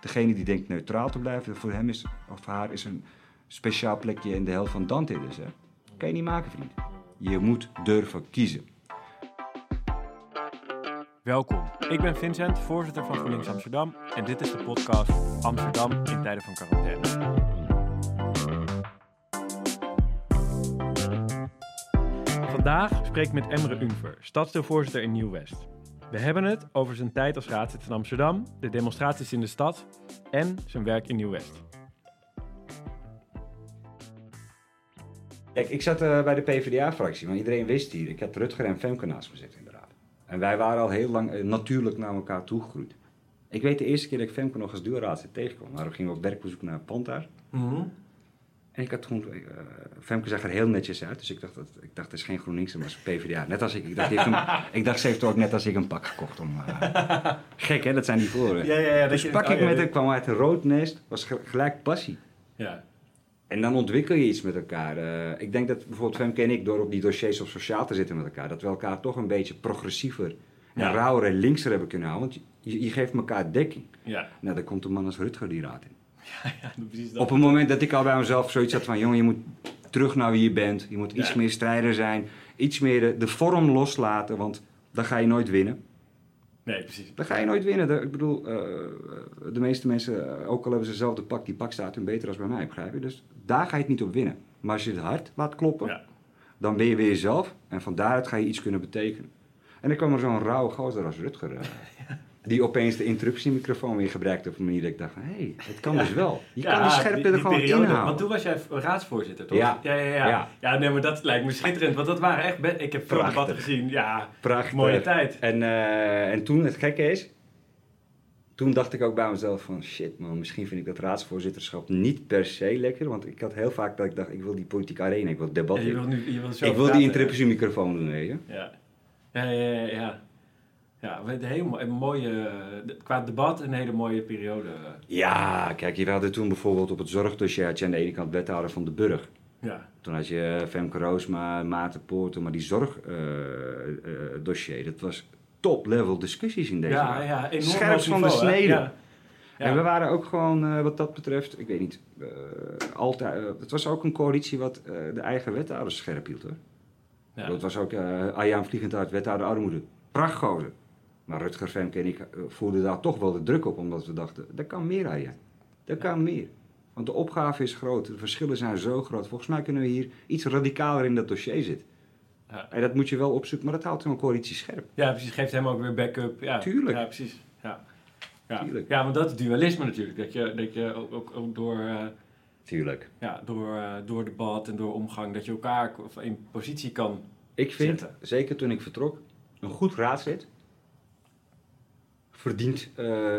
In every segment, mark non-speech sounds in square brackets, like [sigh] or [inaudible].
degene die denkt neutraal te blijven, voor hem is, of haar is een speciaal plekje in de helft van Dante dus. Hè? Kan je niet maken, vriend. Je moet durven kiezen. Welkom, ik ben Vincent, voorzitter van GroenLinks Amsterdam en dit is de podcast Amsterdam in tijden van quarantaine. Vandaag spreek ik met Emre Unver, stadsdeelvoorzitter in Nieuw-West. We hebben het over zijn tijd als raadslid van Amsterdam, de demonstraties in de stad en zijn werk in Nieuw-West. Kijk, ik zat uh, bij de PvdA-fractie, want iedereen wist hier. Ik had Rutger en Femke naast me zitten in de raad. En wij waren al heel lang uh, natuurlijk naar elkaar toegegroeid. Ik weet de eerste keer dat ik Femke nog als duurraadslid tegenkwam. We gingen op werkbezoek naar Pantaar. Mm -hmm. En ik had toen, uh, Femke zag er heel netjes uit, dus ik dacht, dat, ik dacht, het is geen GroenLinks, maar het is PvdA. Net als ik, ik dacht, een, ik dacht, ze heeft ook net als ik een pak gekocht. Om, uh, [laughs] gek hè, dat zijn die voren. Ja, ja, ja, dus je, pak oh, ik met hem, kwam uit een rood nest, was gelijk passie. Ja. En dan ontwikkel je iets met elkaar. Uh, ik denk dat bijvoorbeeld Femke en ik, door op die dossiers op sociaal te zitten met elkaar, dat we elkaar toch een beetje progressiever en Ja. rauwer en linkser hebben kunnen houden. Want je, je geeft elkaar dekking. Ja. Nou, dan komt een man als Rutger die raad in. Ja, precies dat. Op het moment dat ik al bij mezelf zoiets had van, jongen, je moet terug naar wie je bent. Je moet iets Ja. meer strijder zijn. Iets meer de, de vorm loslaten, want dan ga je nooit winnen. Nee, precies. Dan ga je nooit winnen. Ik bedoel, eh, de meeste mensen, eh, ook al hebben ze zelf de pak, die pak staat hun beter als bij mij, begrijp je? Dus daar ga je het niet op winnen. Maar als je het hart laat kloppen, Ja. dan ben je weer jezelf. En van daaruit ga je iets kunnen betekenen. En dan kwam er zo'n rauwe gozer als Rutger. eh, [laughs] Die opeens de interruptiemicrofoon weer gebruikte op een manier dat ik dacht. Hé, hey, het kan dus wel. Je kan die scherpte er gewoon periode, inhouden. Want toen was jij raadsvoorzitter, toch? Ja. Ja, ja, ja. Nee, maar dat lijkt me schitterend. Want dat waren echt... Ik heb veel debatten gezien. Ja, Prachtig. mooie tijd. En, eh, en toen, het gekke is, toen dacht ik ook bij mezelf van shit man, misschien vind ik dat raadsvoorzitterschap niet per se lekker. Want ik had heel vaak dat ik dacht, ik wil die politieke arena, ik wil debat. Je wil nu, je wil ik wil praten, die interruptiemicrofoon doen, weet je. Ja. Ja, ja, ja, ja. Een hele een mooie... Qua debat een hele mooie periode. Ja, kijk, je hadden toen bijvoorbeeld op het zorgdossier had je aan de ene kant wethouder van de Burg. Ja. Toen had je eh, Femke Roosma, Maarten Poorten, maar die zorgdossier, dat was top-level discussies in deze Ja, raad. ja, enorm Scherp van de niveau, snede. Ja. Ja. En we waren ook gewoon, eh, wat dat betreft, ik weet niet, eh, altijd. eh, het was ook een coalitie wat eh, de eigen wethouders scherp hield hoor. Ja. Dat was ook uh, Ayaan Vliegend uit, wethouder Armoede. Prachtgozer. Maar Rutger Femke en ik eh, voelden daar toch wel de druk op, omdat we dachten, dat kan meer Ayaan. Dat kan meer. Want de opgave is groot, de verschillen zijn zo groot. Volgens mij kunnen we hier iets radicaler in dat dossier zitten. Ja. En dat moet je wel opzoeken, maar dat houdt zo'n coalitie scherp. Ja, precies. Geeft hem ook weer backup. Ja, Tuurlijk. Ja, precies. Ja. Ja. Tuurlijk. ja, want dat is dualisme natuurlijk. Dat je, dat je ook, ook, ook door, eh, Tuurlijk. ja, door, eh, door debat en door omgang, dat je elkaar in positie kan Ik vind, zetten. zeker toen ik vertrok, een goed raadslid verdient eh,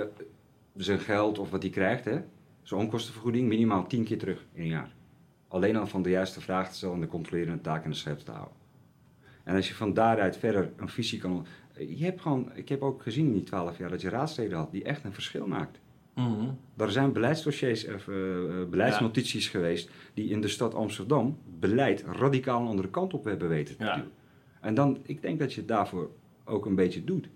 zijn geld of wat hij krijgt, hè, zijn onkostenvergoeding, minimaal tien keer terug in een jaar. Alleen al van de juiste vraag te stellen en de controlerende taak in de scherp te houden. En als je van daaruit verder een visie kan... Je hebt gewoon, ik heb ook gezien in die twaalf jaar dat je raadsleden had die echt een verschil maakt. Er zijn beleidsdossiers, of, eh, eh, beleidsnotities geweest die in de stad Amsterdam beleid radicaal een andere kant op hebben weten te Ja. En dan, ik denk dat je het daarvoor ook een beetje doet.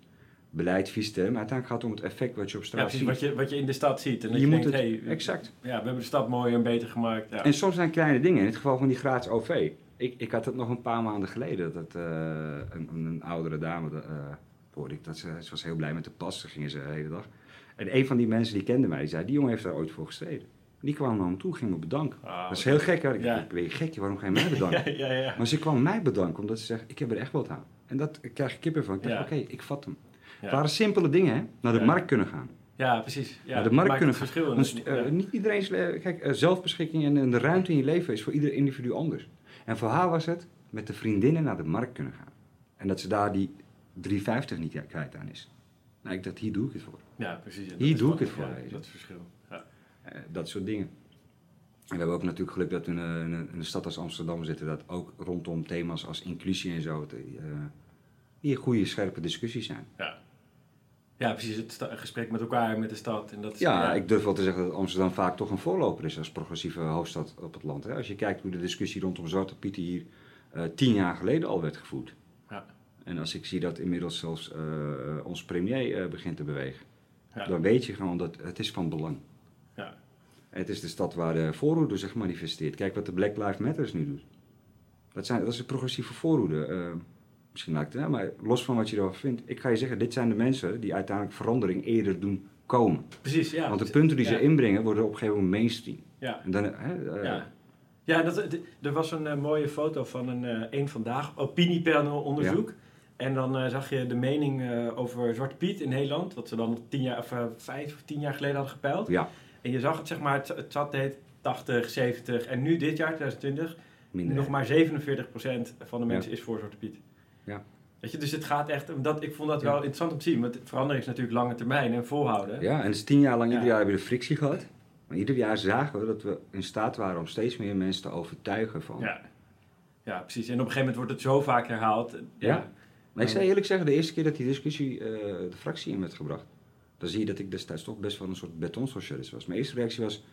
Beleid, vies maar uiteindelijk gaat het om het effect wat je op Ja, straat precies. ziet. Wat je, wat je in de stad ziet. En dat Je denkt, het- hey, exact. Ja, we hebben de stad mooier en beter gemaakt. Ja. En soms zijn kleine dingen, in het geval van die gratis OV. Ik, ik had het nog een paar maanden geleden, dat eh, een, een oudere dame, eh hoorde ik, dat ze, ze was heel blij met de pas, daar gingen ze de hele dag. En een van die mensen die kende mij, die zei, die jongen heeft daar ooit voor gestreden. Die kwam naar me toe, ging me bedanken. Ah, dat is heel gek, hè? Ik Ja. ben je gek, waarom ga je mij bedanken? [laughs] ja, ja. Maar ze kwam mij bedanken, omdat ze zegt, ik heb er echt wat aan. En dat krijg ik kippen van. Ik dacht, oké, ik vat hem. Het waren simpele dingen, hè? Naar de markt kunnen gaan. Ja, precies. Ja, naar de markt kunnen gaan. eh, niet iedereen's... le- Kijk, eh, zelfbeschikking en, en de ruimte in je leven is voor ieder individu anders. En voor haar was het met de vriendinnen naar de markt kunnen gaan. En dat ze daar die 3,50 niet kwijt aan is. Nou, ik dacht, hier doe ik het voor. Ja, precies. Hier doe ik het voor, ja, dat is het verschil. Ja. Eh, dat soort dingen. En we hebben ook natuurlijk geluk dat we in een, in een- stad als Amsterdam zitten, dat ook rondom thema's als inclusie en zo, hier goede, scherpe discussies zijn. Ja. Ja, precies. Het gesprek met elkaar, met de stad. En dat is, Ja, ik durf wel te zeggen dat Amsterdam vaak toch een voorloper is als progressieve hoofdstad op het land. Hè. Als je kijkt hoe de discussie rondom Zwarte Pieten hier eh, tien jaar geleden al werd gevoerd. Ja. En als ik zie dat inmiddels zelfs eh, ons premier eh, begint te bewegen. Ja. Dan weet je gewoon dat het is van belang. Ja. Het is de stad waar de voorhoede zich manifesteert. Kijk wat de Black Lives Matters nu doet. Dat, zijn, dat is een progressieve voorhoede. Eh, misschien maakt het, maar los van wat je erover vindt. Ik ga je zeggen, dit zijn de mensen die uiteindelijk verandering eerder doen komen. Precies, ja. Want de punten die Ja. ze inbrengen worden op een gegeven moment mainstream. Ja. En dan, hè, eh, Ja. Ja, dat, d- er was een eh, mooie foto van een eh één vandaag opiniepanel onderzoek. En dan eh, zag je de mening eh, over Zwarte Piet in Nederland, wat ze dan tien jaar, of, eh, vijf of tien jaar geleden hadden gepeild. ja, En je zag het, zeg maar, het, het zat deed 80, 70 en nu dit jaar, 2020, minder. nog maar 47% van de mensen is voor Zwarte Piet. Ja. Weet je, dus het gaat echt, dat, ik vond dat Ja. wel interessant om te zien, want verandering is natuurlijk lange termijn en volhouden. Ja, en dus tien jaar lang, Ja. ieder jaar hebben we de frictie gehad. Maar ieder jaar zagen we dat we in staat waren om steeds meer mensen te overtuigen van. Ja. Ja, precies. En op een gegeven moment wordt het zo vaak herhaald. Ja. Ja. Maar ik zou eerlijk zeggen, de eerste keer dat die discussie eh, de fractie in werd gebracht, dan zie je dat ik destijds toch best wel een soort betonsocialist was. Mijn eerste reactie was,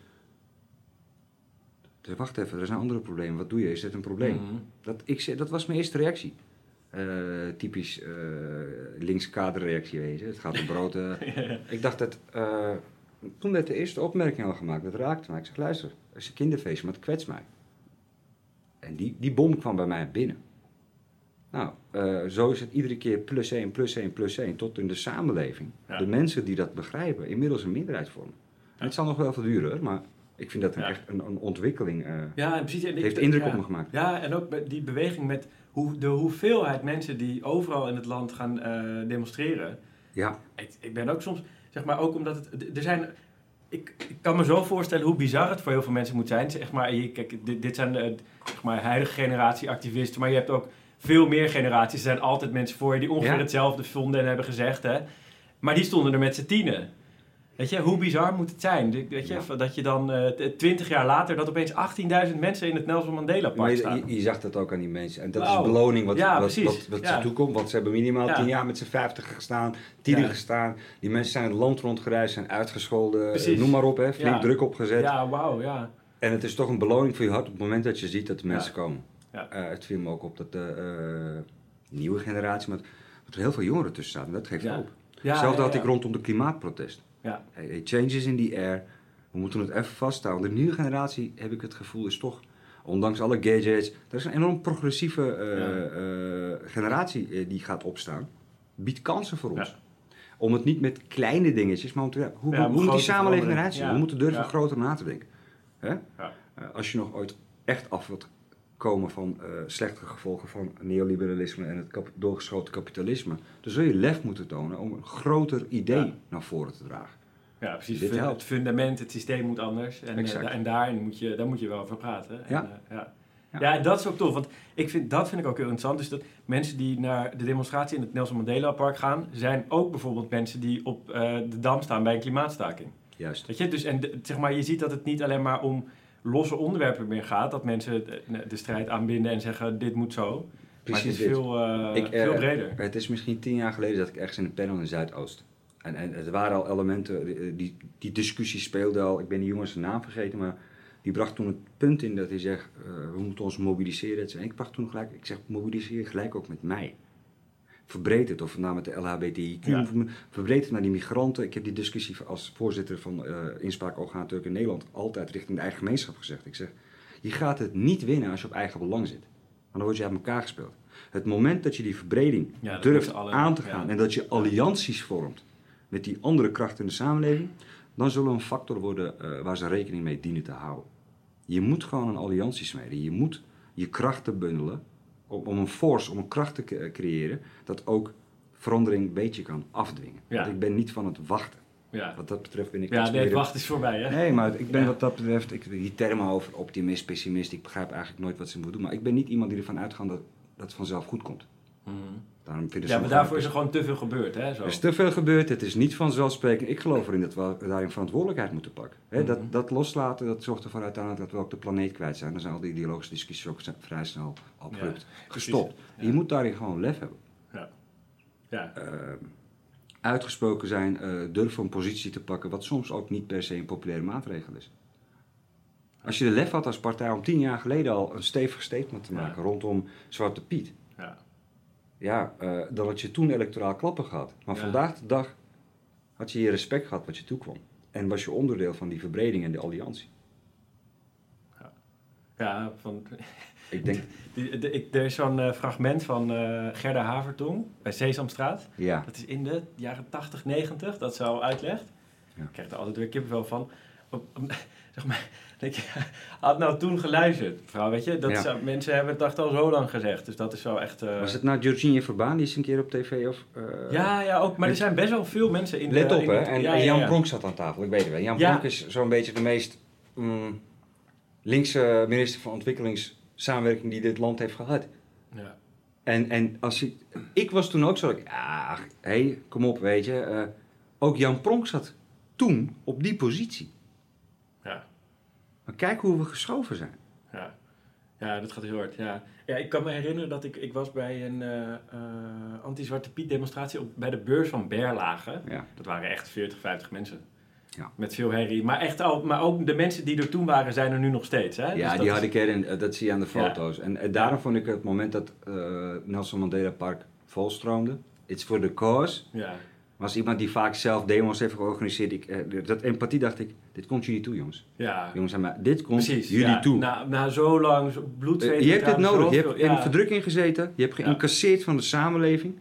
"Dus wacht even, er zijn andere problemen, wat doe je, is dit een probleem? Mhm. Dat, ik, dat was mijn eerste reactie. Eh, typisch eh links kaderreactie, je. Het gaat om brood. eh. [laughs] ik dacht dat... eh, toen werd de eerste opmerking al gemaakt. Dat raakte mij. Ik zeg, luister, het is een kinderfeest, maar het kwetst mij. En die, die bom kwam bij mij binnen. Nou, eh, zo is het iedere keer plus 1, plus 1, plus 1. Tot in de samenleving. Ja. De mensen die dat begrijpen, inmiddels een minderheid vormen. En het zal nog wel veel duren, maar ik vind dat een, Ja. echt een, een ontwikkeling. eh, Ja, en precies. Ik- heeft indruk ja. op me gemaakt. Ja, en ook bij die beweging met hoe, de hoeveelheid mensen die overal in het land gaan eh, demonstreren. Ja, Ik, ik ben ook soms, zeg maar, ook omdat het. Er zijn. Ik, ik kan me zo voorstellen hoe bizar het voor heel veel mensen moet zijn. Zeg maar, je- kijk, dit, dit zijn de zeg maar, huidige generatie activisten, maar je hebt ook veel meer generaties. Er zijn altijd mensen voor je die ongeveer Ja. hetzelfde vonden en hebben gezegd. Hè? Maar die stonden er met z'n tienen. Weet je, hoe bizar moet het zijn? Weet je, Ja. dat je dan twintig jaar later, dat opeens 18.000 mensen in het Nelson Mandela Park je, staan. je, je zag dat ook aan die mensen. En dat Wauw. is beloning wat, Ja, wat, wat, wat Ja. ze toekomt. Want ze hebben minimaal tien jaar met z'n vijftig gestaan, tienen Ja. gestaan. Die mensen zijn het land rondgereisd, zijn uitgescholden. Precies. eh, Noem maar op, hè, flink druk opgezet. Ja, wauw, ja. En het is toch een beloning voor je hart op het moment dat je ziet dat de mensen komen. Ja. Eh, het viel me ook op dat de eh, nieuwe generatie, maar dat er heel veel jongeren tussen zaten. Dat geeft ja Hetzelfde had ik rondom de klimaatprotest. Ja. Hey, changes in the air. We moeten het even vasthouden. De nieuwe generatie, heb ik het gevoel, is toch, ondanks alle gadgets, er is een enorm progressieve eh, Ja. eh, generatie eh, die gaat opstaan. Biedt kansen voor ons. Ja. Om het niet met kleine dingetjes, maar om te, hoe, hoe om moet die samenleving eruit zien? We moeten durven groter na te denken. Hè? Ja. Als je nog ooit echt af wilt komen van eh, slechte gevolgen van neoliberalisme en het kap- doorgeschoten kapitalisme, dan zul je lef moeten tonen om een groter idee Ja. naar voren te dragen. Ja, precies. Dit helpt. het fundament, het systeem moet anders. En, da- en daar, moet je, daar moet je wel over praten. En, Ja. eh, ja. Ja. Ja. en dat is ook tof. Want ik vind, dat vind ik ook heel interessant. Dus dat mensen die naar de demonstratie in het Nelson Mandela Park gaan... zijn ook bijvoorbeeld mensen die op de Dam staan bij een klimaatstaking. Juist. Weet je? Dus, en zeg maar, je ziet dat het niet alleen maar om losse onderwerpen meer gaat. Dat mensen de, strijd aanbinden en zeggen dit moet zo. maar Precies het is dit. veel, eh, Ik, eh, veel breder. Het is misschien tien jaar geleden dat ik ergens in een panel in Zuidoost. En, en er waren al elementen, eh, die, die discussie speelde al. Ik ben die jongens zijn naam vergeten, maar die bracht toen het punt in dat hij zegt: we moeten ons mobiliseren. En ik bracht toen gelijk, ik zeg: mobiliseer gelijk ook met mij. Verbreed het, of nou met de LHBTIQ, Ja. verbreed het naar die migranten. Ik heb die discussie als voorzitter van eh Inspraak Orgaan Turk in Nederland altijd richting de eigen gemeenschap gezegd. Ik zeg: je gaat het niet winnen als je op eigen belang zit. Want dan word je uit elkaar gespeeld. Het moment dat je die verbreding Ja, durft aan te ja. gaan en dat je allianties vormt met die andere krachten in de samenleving, dan zullen we een factor worden eh, waar ze rekening mee dienen te houden. Je moet gewoon een alliantie smeden. Je moet je krachten bundelen om, om een force, om een kracht te creëren dat ook verandering een beetje kan afdwingen. Ja. Want ik ben niet van het wachten. Ja, Wat dat betreft ben ik ja nee, het meer- wacht is voorbij. Hè? Nee, maar ik ben Ja. wat dat betreft, ik, die termen over optimist, pessimist, ik begrijp eigenlijk nooit wat ze moeten doen. Maar ik ben niet iemand die ervan uitgaat dat dat het vanzelf goed komt. Mhm. Daarom vinden Ja, maar daarvoor is er gewoon te veel gebeurd. Hè? Zo. er is te veel gebeurd, het is niet vanzelfsprekend. Ik geloof erin dat we daarin verantwoordelijkheid moeten pakken. Hè, Mhm. dat, dat loslaten, dat zorgt ervoor uiteindelijk dat we ook de planeet kwijt zijn. Dan zijn al die ideologische discussies ook vrij snel abrupt Ja, gestopt. Ja. Je moet daarin gewoon lef hebben. Ja. Eh, uitgesproken zijn, eh, durven een positie te pakken, wat soms ook niet per se een populaire maatregel is. Als je de lef had als partij om tien jaar geleden al een stevig statement te Ja. maken rondom Zwarte Piet, Ja. Ja, eh, dan had je toen electoraal klappen gehad. Maar Ja. vandaag de dag had je je respect gehad wat je toekwam. En was je onderdeel van die verbreding en de alliantie. Ja, van, Ik denk, [laughs] de- ik, er is zo'n eh, fragment van eh, Gerda Havertong bij Sesamstraat. ja. Dat is in de jaren 80, 90, dat ze al uitlegt. Ja. Ik krijg er altijd weer kippenvel van. [laughs] Zeg maar, denk je, had nou toen geluisterd, vrouw, weet je? Dat Ja. mensen hebben het echt al zo lang gezegd, dus dat is wel echt... eh, Was het nou Georgine Verbaan die eens een keer op tv of... eh, ja, ja, ook, maar er zijn best wel veel mensen in Let de... op hè, en, ja, en ja, Jan ja. Pronk zat aan tafel, ik weet het wel. Jan Ja. Pronk is zo'n beetje de meest mm, linkse minister van ontwikkelingssamenwerking die dit land heeft gehad. Ja. En, en als ik, ik was toen ook zo, ik, ja, hé, hey, kom op, weet je. eh, ook Jan Pronk zat toen op die positie. Ja. Maar kijk hoe we geschoven zijn. Ja. ja, dat gaat heel hard. Ja. Ja, ik kan me herinneren dat ik, ik was bij een eh, eh, anti-Zwarte Piet demonstratie op, bij de beurs van Berlage. Ja. Dat waren echt 40, 50 mensen. Ja. Met veel herrie. Maar, echt al, maar ook de mensen die er toen waren, zijn er nu nog steeds. Hè? Ja, Dus dat die is- had ik erin, eh, dat zie je aan de Ja. foto's. En, eh, daarom vond ik het moment dat Nelson Mandela Park volstroomde. It's for the cause. Ja, Maar als iemand die vaak zelf demos heeft georganiseerd, ik, eh, dat empathie dacht ik, dit komt jullie toe jongens. ja. Jongens, maar, dit komt precies. jullie ja. toe. Na, na zo lang bloed, Eh, je hebt dit nodig. Je hebt in ja. verdrukking gezeten. Je hebt geïncasseerd van de samenleving.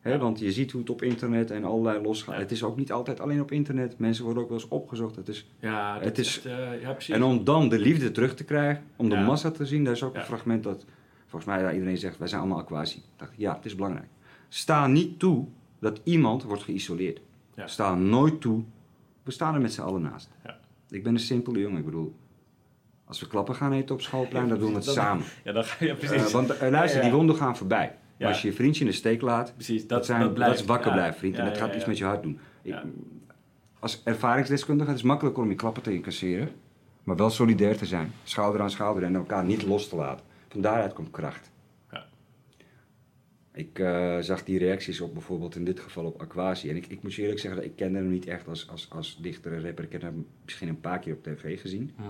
Hè. Want je ziet hoe het op internet en allerlei losgaat. Het is ook niet altijd alleen op internet. Mensen worden ook wel eens opgezocht. Het is, Ja, dat Het is- echt, eh, ja, precies. en om dan de liefde terug te krijgen, om de massa te zien, daar is ook een fragment dat volgens mij ja, iedereen zegt: wij zijn allemaal aquasi. Ik dacht, ja, het is belangrijk. Sta niet toe dat iemand wordt geïsoleerd. Ja. Sta nooit toe. We staan er met z'n allen naast. Ja. Ik ben een simpele jongen. Ik bedoel, als we klappen gaan eten op schoolplein, dan doen we het Dat- samen. Ja, dan ga je precies. Eh, want eh, luister, die wonden gaan voorbij. Maar als je je vriendje in de steek laat, precies. Dat, dat, zijn, dat, blijft. is wakker blijven, vriend. En dat gaat iets met je hart doen. Ik- als ervaringsdeskundige, het is makkelijker om je klappen te incasseren. Maar wel solidair te zijn. Schouder aan schouder en elkaar niet los te laten. Van daaruit komt kracht. Ik eh, zag die reacties op bijvoorbeeld in dit geval op Aquasi. En ik, ik moet je eerlijk zeggen, ik kende hem niet echt als, als, als dichter en rapper. Ik heb hem misschien een paar keer op tv gezien. Mhm.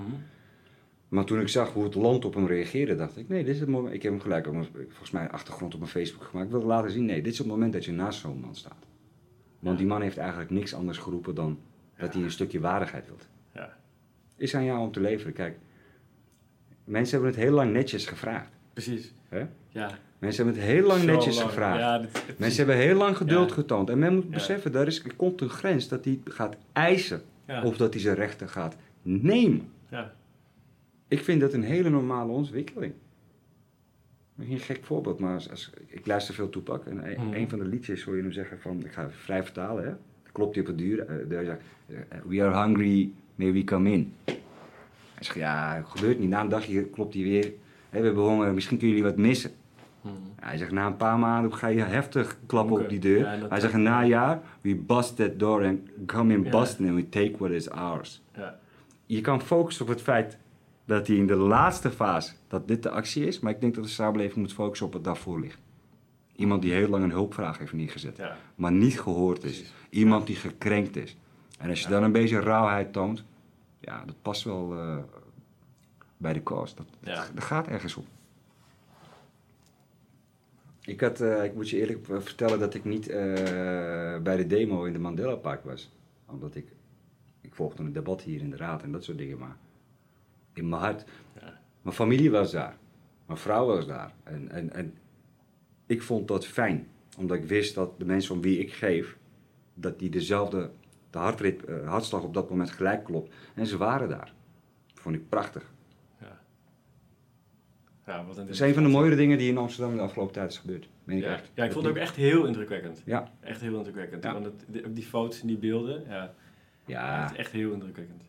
Maar toen ik zag hoe het land op hem reageerde, dacht ik, nee, dit is het moment. Ik heb hem gelijk op mijn, volgens mij een achtergrond op mijn Facebook gemaakt. Ik wilde laten zien, nee, dit is het moment dat je naast zo'n man staat. Want die man heeft eigenlijk niks anders geroepen dan dat hij een stukje waardigheid wil. Ja. Is aan jou om te leveren. Kijk, mensen hebben het heel lang netjes gevraagd. Precies. Ja. Mensen hebben het heel lang Zo netjes lang. gevraagd. Ja, dit- precies. Mensen hebben heel lang geduld Ja. getoond. En men moet beseffen, daar is, er komt een grens dat hij gaat eisen. Of dat hij zijn rechten gaat nemen. Ja. Ik vind dat een hele normale ontwikkeling. Een gek voorbeeld, maar als, als- ik luister veel Toepak. En een, Mhm. een van de liedjes hoor je hem zeggen van, ik ga vrij vertalen, hè. Klopt hij op het duur. eh, eh, we are hungry, may we come in. Hij zegt, ja, gebeurt niet. Na een dagje klopt hij weer. Hè, we hebben honger, misschien kunnen jullie wat missen. Hij zegt, na een paar maanden ga je heftig klappen op die deur. Ja, Hij zegt, na een jaar, we bust that door and come in. Boston and we take what is ours. Ja. Je kan focussen op het feit dat hij in de laatste fase, dat dit de actie is. Maar ik denk dat de samenleving moet focussen op wat daarvoor ligt. Iemand die heel lang een hulpvraag heeft neergezet, Ja. maar niet gehoord is. Precies. Iemand die gekrenkt is. En als je Ja. dan een beetje rauwheid toont, ja, dat past wel eh, bij de. Dat, Ja. dat, dat gaat ergens op. Ik, had, eh, ik moet je eerlijk eh, vertellen dat ik niet eh, bij de demo in de Mandela Park was. Omdat ik, ik volgde een debat hier in de raad en dat soort dingen. Maar in mijn hart, Ja. mijn familie was daar. Mijn vrouw was daar. En, en, en ik vond dat fijn. Omdat ik wist dat de mensen om wie ik geef, dat die dezelfde de hartrit, hartslag op dat moment gelijk klopt. En ze waren daar. Dat vond ik prachtig. Ja. Wat een Dat is een van de mooiere dingen die in Amsterdam de afgelopen tijd is gebeurd. Meen ik Ja. echt. ja, ik vond het ook echt heel indrukwekkend. Ja. Echt heel indrukwekkend. Ja. Want het, die, ook die foto's en die beelden, ja, Ja, het is echt heel indrukwekkend.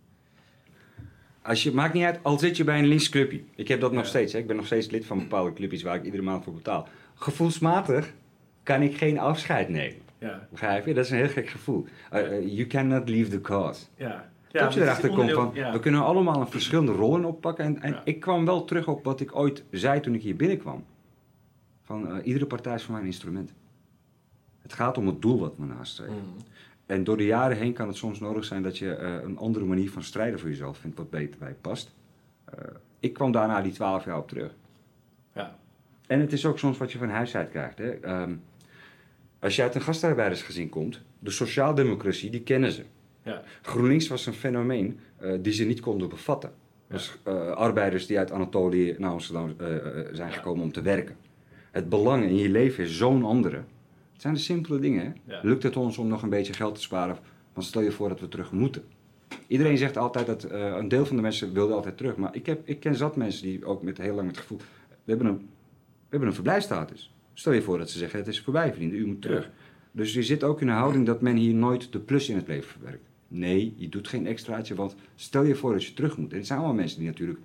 als je, maakt niet uit, al zit je bij een links clubje. Ik heb dat nog steeds. Hè. Ik ben nog steeds lid van bepaalde clubjes waar ik iedere maand voor betaal. Gevoelsmatig kan ik geen afscheid nemen. Ja, Begrijp je? Dat is een heel gek gevoel. Uh, uh, you cannot leave the cause. ja. Ja, dat je erachter komt van, ja. we kunnen allemaal een verschillende rollen oppakken. En, en Ja. ik kwam wel terug op wat ik ooit zei toen ik hier binnenkwam. Van, eh, iedere partij is voor mij een instrument. Het gaat om het doel wat we nastreven. Mhm. En door de jaren heen kan het soms nodig zijn dat je eh, een andere manier van strijden voor jezelf vindt, wat beter bij je past. Eh, ik kwam daarna die twaalf jaar op terug. Ja. En het is ook soms wat je van huis uit krijgt. Hè. Ehm, Als je uit een gastarbeidersgezin komt, de sociaaldemocratie, die kennen ze. Ja. GroenLinks was een fenomeen eh, die ze niet konden bevatten. Ja. Dus eh, arbeiders die uit Anatolië naar Amsterdam eh, zijn Ja. gekomen om te werken. Het belang in je leven is zo'n andere. Het zijn de simpele dingen. Hè? Lukt het ons om nog een beetje geld te sparen? Dan stel je voor dat we terug moeten. Iedereen zegt altijd dat een deel van de mensen wilde altijd terug. Maar ik, heb, ik ken zat mensen die ook met heel lang het gevoel... We hebben een, we hebben een verblijfstatus. Stel je voor dat ze zeggen, het is voorbij vrienden, u moet terug. Dus je zit ook in een houding dat men hier nooit de plus in het leven verwerkt. Nee, je doet geen extraatje, want stel je voor dat je terug moet. En het zijn allemaal mensen die natuurlijk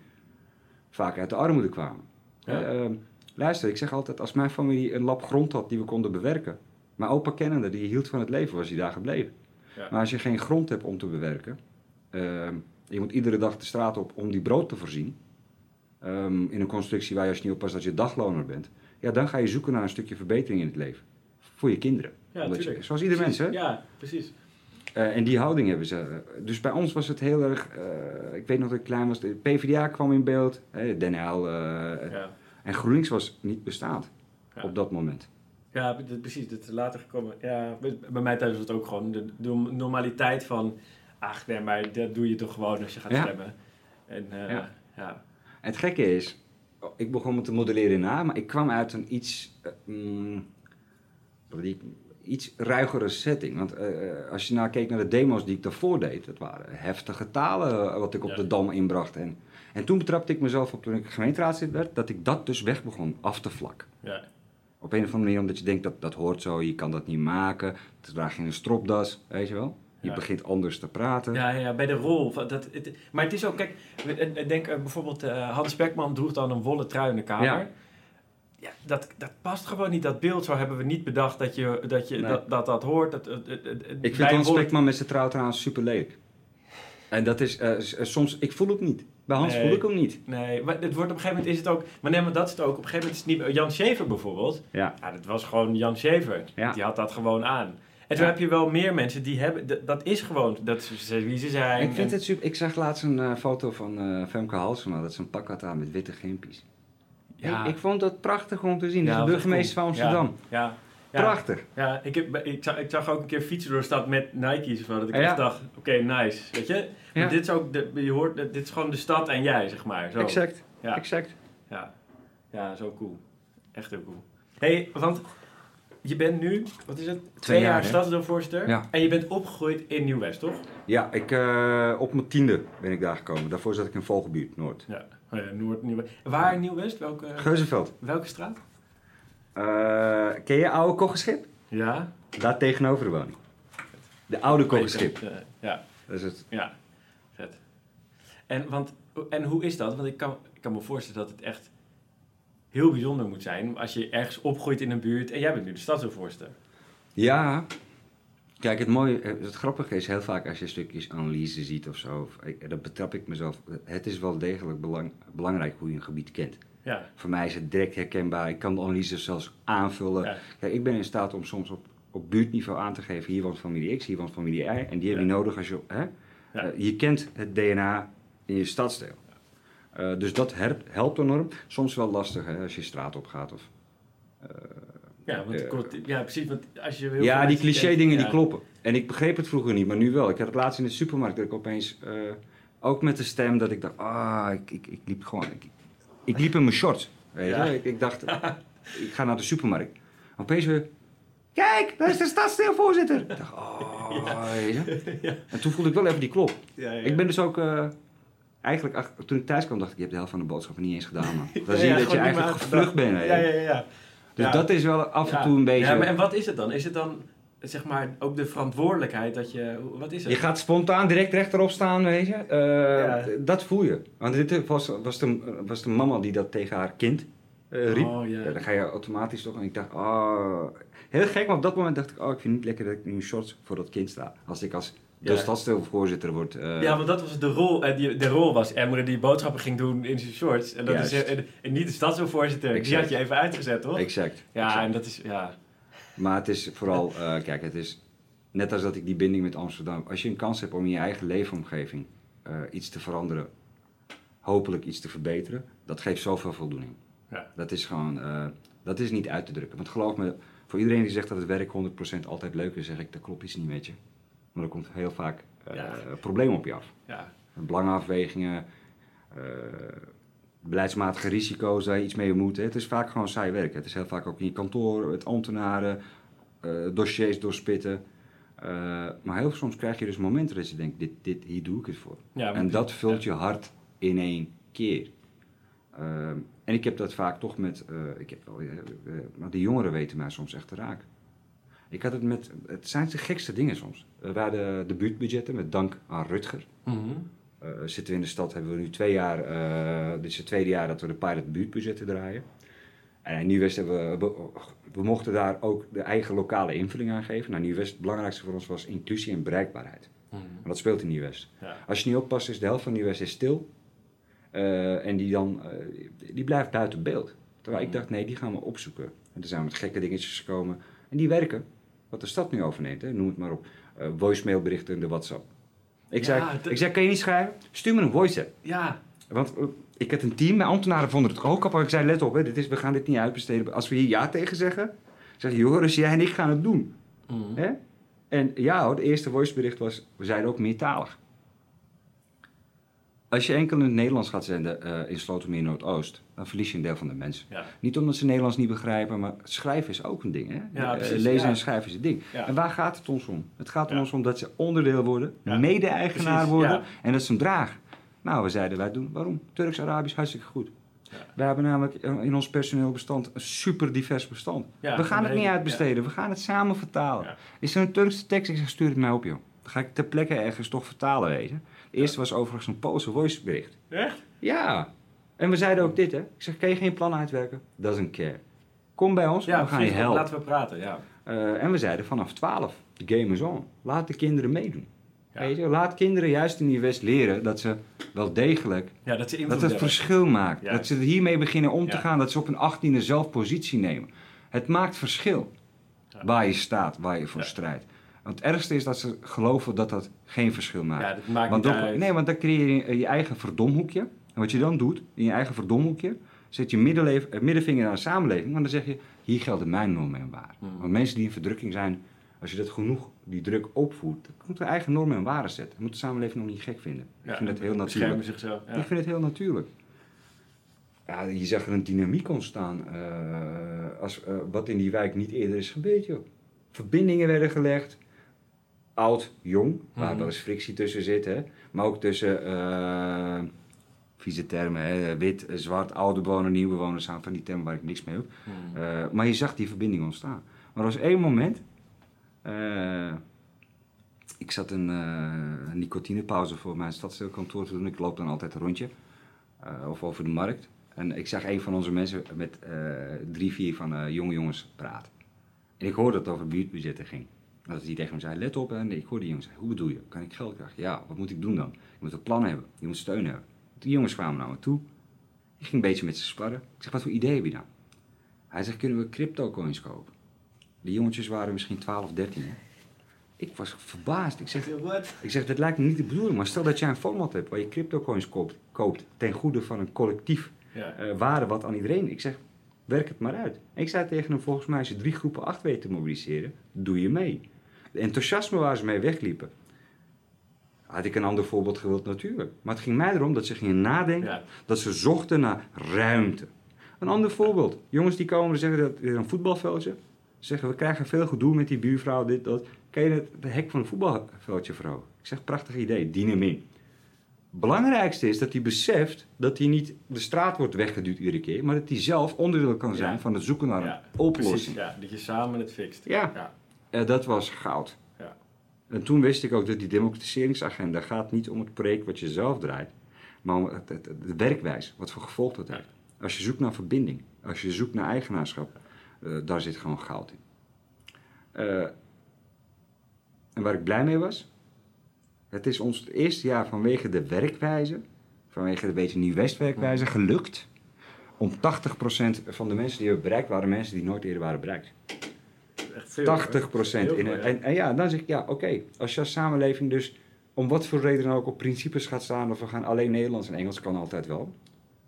vaak uit de armoede kwamen. Ja. Eh, ehm, luister, ik zeg altijd, als mijn familie een lap grond had die we konden bewerken. Mijn opa kennende, die hield van het leven, was hij daar gebleven. Ja. Maar als je geen grond hebt om te bewerken, ehm, je moet iedere dag de straat op om die brood te voorzien. ehm, in een constructie waar je als je niet oppast dat je dagloner bent. Ja, dan ga je zoeken naar een stukje verbetering in het leven. Voor je kinderen. Ja, Omdat je- tuurlijk. zoals ieder mens, hè? Ja, precies. Eh, en die houding hebben ze. Dus bij ons was het heel erg. eh, ik weet nog dat ik klein was. De PvdA kwam in beeld. Hè, Den Uyl, eh, Ja. En GroenLinks was niet bestaand Ja. op dat moment. Ja, precies. Dat is later gekomen. Ja, bij- mij thuis was het ook gewoon de, de normaliteit van... Ach, nee, maar dat doe je toch gewoon als je gaat Ja. stemmen. En Ja. ja. En het gekke is, ik begon me te modelleren na, maar ik kwam uit een iets, mm, die- iets ruigere setting. Want eh, als je nou keek naar de demo's die ik daarvoor deed, dat waren heftige talen eh, wat ik op Ja. de Dam inbracht. En, en toen betrapte ik mezelf op toen ik gemeenteraadslid werd, dat ik dat dus weg begon af te vlakken. Ja. Op een of andere manier, omdat je denkt dat dat hoort zo, je kan dat niet maken, dan draag je een stropdas, weet je wel. Je Ja. begint anders te praten. Ja, ja, bij de rol. van Dat, het, maar het is ook, kijk, eh, denk eh, bijvoorbeeld eh, Hans Beckman droeg dan een wollen trui in de kamer. Ja. Dat, dat past gewoon niet. Dat beeld zo hebben we niet bedacht dat je, dat, je, Nee. dat, dat dat hoort. Dat, dat- dat- dat- Ik vind Hans Spekman met zijn trouw trouwens super lelijk. En dat is eh, eh, soms, ik voel het niet. Bij Hans Nee. voel ik hem niet. Nee, maar het wordt op een gegeven moment is het ook... Maar nee, maar dat is het ook. Op een gegeven moment is het niet... Jan Schever bijvoorbeeld. Ja. Ja, dat was gewoon Jan Schever. Ja. Die had dat gewoon aan. En Ja. heb je wel meer mensen die hebben... Dat, dat is gewoon... Dat is wie ze zijn. Ik vind En- het super. Ik zag laatst een eh, foto van eh, Femke Halsema dat ze een pak had aan met witte gimpies. Ja. Ik, ik vond dat prachtig om te zien. Ja, de dat is burgemeester van. Amsterdam. Ja. Ja. Prachtig. Ja, ik, heb, ik, zag, ik zag ook een keer fietsen door de stad met Nike's. Of zo, dat ik echt dacht, oké, nice. Weet je? Maar dit is ook, de, je hoort, dit is gewoon de stad en jij, zeg maar. Zo. Exact. Ja. Exact. Ja. ja, zo cool. Echt heel cool. hey, want je bent nu, wat is het? Twee, jaar, jaar stadsdeelvoorzitter. Ja. En je bent opgegroeid in Nieuw-West, toch? Ja, ik, eh, op mijn tiende ben ik daar gekomen. Daarvoor zat ik in Vogelbuurt, Noord. Ja. Oh ja, Noord, Nieuw-West. Waar in Nieuw-West? Welke, Geuzenveld. welke straat? Eh, ken je oude Koggenschip? Ja. Daar tegenover de woning. De oude Koggenschip. Ja, ja. Dat is het. Ja, vet. En, want, en hoe is dat? Want ik kan, ik kan me voorstellen dat het echt heel bijzonder moet zijn als je ergens opgroeit in een buurt en jij bent nu de stadsdeelvoorzitter. Ja. Kijk, het mooie, eh, het grappige is heel vaak als je stukjes analyse ziet of zo, of, ik, dat betrap ik mezelf. Het is wel degelijk belang, belangrijk hoe je een gebied kent. Ja, Voor mij is het direct herkenbaar. Ik kan de analyse zelfs aanvullen. ja, Kijk, ik ben in staat om soms op, op buurtniveau aan te geven: hier woont familie X, hier woont familie Y. En die heb je Ja. nodig als je. Hè? Eh, je kent het DNA in je stadsdeel. Eh, dus dat helpt, enorm. Soms wel lastig hè, als je straat op gaat. Of, eh, ja, want, ja, precies. Want als je heel ja, die cliché dingen ja. die kloppen. En ik begreep het vroeger niet, maar nu wel. Ik had het laatst in de supermarkt dat ik opeens, eh, ook met de stem, dat ik dacht, ah, ik, ik, ik liep gewoon, ik, ik liep in mijn shorts. Weet Ja. je? Ik, ik dacht, [laughs] ik ga naar de supermarkt. Opeens weer, kijk, daar is de stadsdeelvoorzitter. Ik dacht, oh? [laughs] Ja. En toen voelde ik wel even die klop. Ja, ja. Ik ben dus ook, eh, eigenlijk, ach, toen ik thuis kwam, dacht ik, je hebt de helft van de boodschappen niet eens gedaan, man. [laughs] Dan zie je dat je eigenlijk gevlucht bent. Ja, ja, ja. Dus Ja. dat is wel af en toe een beetje... Ja, maar en wat is het dan? Is het dan, zeg maar, ook de verantwoordelijkheid dat je... Wat is het? Je gaat spontaan direct rechterop staan, weet je. Eh. Dat voel je. Want dit was, was, de, was de mama die dat tegen haar kind eh, riep. Oh. Ja, dan ga je automatisch toch. En ik dacht, oh. Heel gek, maar op dat moment dacht ik, oh, ik vind het niet lekker dat ik nu in shorts voor dat kind sta. Als ik als de Ja. stadsdeelvoorzitter word. eh, Ja, want dat was de rol. eh, die, de rol was Emre die boodschappen ging doen in zijn shorts. En, dat is, Juist. eh, en, en niet de stadsdeelvoorzitter. Die had je even uitgezet, toch? Exact. ja, exact. en dat is... Ja, Maar het is vooral, eh, kijk, het is net als dat ik die binding met Amsterdam. Als je een kans hebt om in je eigen leefomgeving eh, iets te veranderen, hopelijk iets te verbeteren, dat geeft zoveel voldoening. ja. Dat is gewoon, eh, dat is niet uit te drukken. Want geloof me, Voor iedereen die zegt dat het werk 100% altijd leuk is, zeg ik dat klopt iets niet met je. Maar er komt heel vaak Ja. probleem op je af. Ja, Belangenafwegingen, eh, beleidsmatige risico's waar je iets mee moet. Het is vaak gewoon saai werk. Het is heel vaak ook in je kantoor, met ambtenaren, eh, dossiers doorspitten. Maar heel soms krijg je dus momenten dat je denkt, dit, dit, hier doe ik het voor. ja en dat vult je hart in één keer. Ehm, en ik heb dat vaak toch met, ik heb wel, maar die jongeren weten mij soms echt te raak. Ik had het met, het zijn de gekste dingen soms. We hadden de buurtbudgetten met dank aan Rutger. Mhm. Eh, zitten we in de stad, hebben we nu twee jaar, eh, dit is het tweede jaar dat we de pilot buurtbudgetten draaien. En in Nieuw-West hebben we, we, we mochten daar ook de eigen lokale invulling aan geven. Nou, Nieuw-West, het belangrijkste voor ons was intuïtie en bereikbaarheid. Mhm. Maar dat speelt in Nieuw-West. Ja. Als je niet oppast, is de helft van Nieuw-West is stil. Eh, en die, dan, die blijft buiten beeld. Terwijl ik Mhm. dacht, nee, die gaan we opzoeken. En er zijn met gekke dingetjes gekomen. En die werken. Wat de stad nu overneemt, hè, noem het maar op. Eh voicemailberichten in de WhatsApp. Ik, Ja, zei, ik zei, kan je niet schrijven? Stuur me een voice app. Ja, Want eh, ik had een team, mijn ambtenaren vonden het ook op. Ik zei, let op, hè, dit is, we gaan dit niet uitbesteden. Als we hier ja tegen zeggen, zeg je, Joris, jij en ik gaan het doen. Mhm. Hè? En ja hoor, het eerste voicebericht was, we zeiden ook meertalig. Als je enkel in het Nederlands gaat zenden eh, in Slotermeer Noordoost, dan verlies je een deel van de mensen. ja. Niet omdat ze Nederlands niet begrijpen, maar schrijven is ook een ding. Hè? Ja, Eh, precies, lezen ja. en schrijven is een ding. En waar gaat het ons om? Het gaat Ja. ons om dat ze onderdeel worden, mede-eigenaar worden en dat ze hem dragen. Nou, we zeiden wij doen. Waarom? Turks-Arabisch, hartstikke goed. We hebben namelijk in ons personeel bestand een super divers bestand. We gaan het niet uitbesteden, we gaan het samen vertalen. Is er een Turkse tekst? Ik zeg, stuur het mij op, joh. Dan ga ik ter plekke ergens toch vertalen. De eerste was overigens een Poolse voicebericht. Echt? Ja. En we zeiden ook dit, hè. Ik zeg, kan je geen plan uitwerken? Doesn't care. Kom bij ons, Ja, we gaan je helpen. laten we praten, ja. Eh, en we zeiden vanaf 12, the game is on. Laat de kinderen meedoen. Ja. Weet je? Laat kinderen juist in die West leren dat ze wel degelijk Ja, dat ze dat het verschil maakt. Dat ze hiermee beginnen om te gaan. Dat ze op een achttiende zelf positie nemen. Het maakt verschil. Waar je staat, waar je voor strijdt. Want het ergste is dat ze geloven dat dat geen verschil maakt. Ja, dat maakt Want niet ook- uit. nee, want dan creëer je je eigen verdomhoekje. En wat je dan doet, in je eigen verdomhoekje, zet je eh, middenvinger naar de samenleving. Want dan zeg je, hier gelden mijn normen en waarden. Mhm. Want mensen die in verdrukking zijn, als je dat genoeg, die druk opvoert, dan moet er eigen normen en waarden zetten. Dat moet de samenleving nog niet gek vinden. Ja, ik vind het heel natuurlijk. Zichzelf. Ja. Ik vind het heel natuurlijk. Ja, je zag er een dynamiek ontstaan. eh, als, eh, wat in die wijk niet eerder is gebeurd, joh. Verbindingen werden gelegd. Oud, jong, waar Mhm. wel eens frictie tussen zit, hè. Maar ook tussen, vieze termen, hè. wit, zwart, oude bewoners, nieuwe bewoners, zijn van die termen waar ik niks mee heb. Mhm. Eh, maar je zag die verbinding ontstaan. Maar er was één moment. eh, ik zat een, een nicotinepauze voor mijn stadsdeelkantoor te doen. Ik loop dan altijd een rondje. of over de markt. En ik zag een van onze mensen met drie, vier van jonge jongens praten. En ik hoorde dat het over buurtbudgetten ging. Dat die tegen hem zei, let op. En ik hoorde die jongens hoe bedoel je? Kan ik geld krijgen? Ja, wat moet ik doen dan? Je moet een plan hebben. Je moet steun hebben. Die jongens kwamen naar me toe. Ik ging een beetje met ze sparren. Ik zeg, wat voor idee heb je nou? Hij zegt, kunnen we crypto coins kopen? Die jongetjes waren misschien 12, 13. Hè? Ik was verbaasd. Ik zeg, Wat? ik zeg, dat lijkt me niet de bedoeling. Maar stel dat jij een format hebt waar je crypto coins koopt, koopt ten goede van een collectief Ja. eh, waarde wat aan iedereen. Ik zeg, werk het maar uit. En ik zei tegen hem, volgens mij als je drie groepen acht weet te mobiliseren, doe je mee. De enthousiasme waar ze mee wegliepen. Had ik een ander voorbeeld gewild natuurlijk. Maar het ging mij erom dat ze gingen nadenken Ja. dat ze zochten naar ruimte. Een ander voorbeeld. Jongens die komen en zeggen dat er een voetbalveldje. Zeggen we krijgen veel gedoe met die buurvrouw, dit, dat. Kan je het de hek van een voetbalveldje verhogen? Ik zeg, prachtig idee, dien hem in. Belangrijkste is dat hij beseft dat hij niet de straat wordt weggeduwd iedere keer, maar dat hij zelf onderdeel kan zijn Ja. van het zoeken naar Ja, een oplossing. Precies, ja. Dat je samen het fixt. Ja. Ja. Eh, dat was goud. En toen wist ik ook dat die democratiseringsagenda gaat niet om het project wat je zelf draait, maar om het, het- het- de werkwijze, wat voor gevolg dat heeft. Als je zoekt naar verbinding, als je zoekt naar eigenaarschap, eh, daar zit gewoon goud in. Eh, en waar ik blij mee was, het is ons het eerste jaar vanwege de werkwijze, vanwege de beetje nieuw-westwerkwijze, gelukt om 80% van de mensen die we bereikt waren mensen die nooit eerder waren bereikt. Echt veel. 80 Heel in veel, een- ja. en, en ja, dan zeg ik ja, oké. Als je als samenleving dus om wat voor reden dan ook op principes gaat staan, of we gaan alleen Nederlands en Engels kan altijd wel,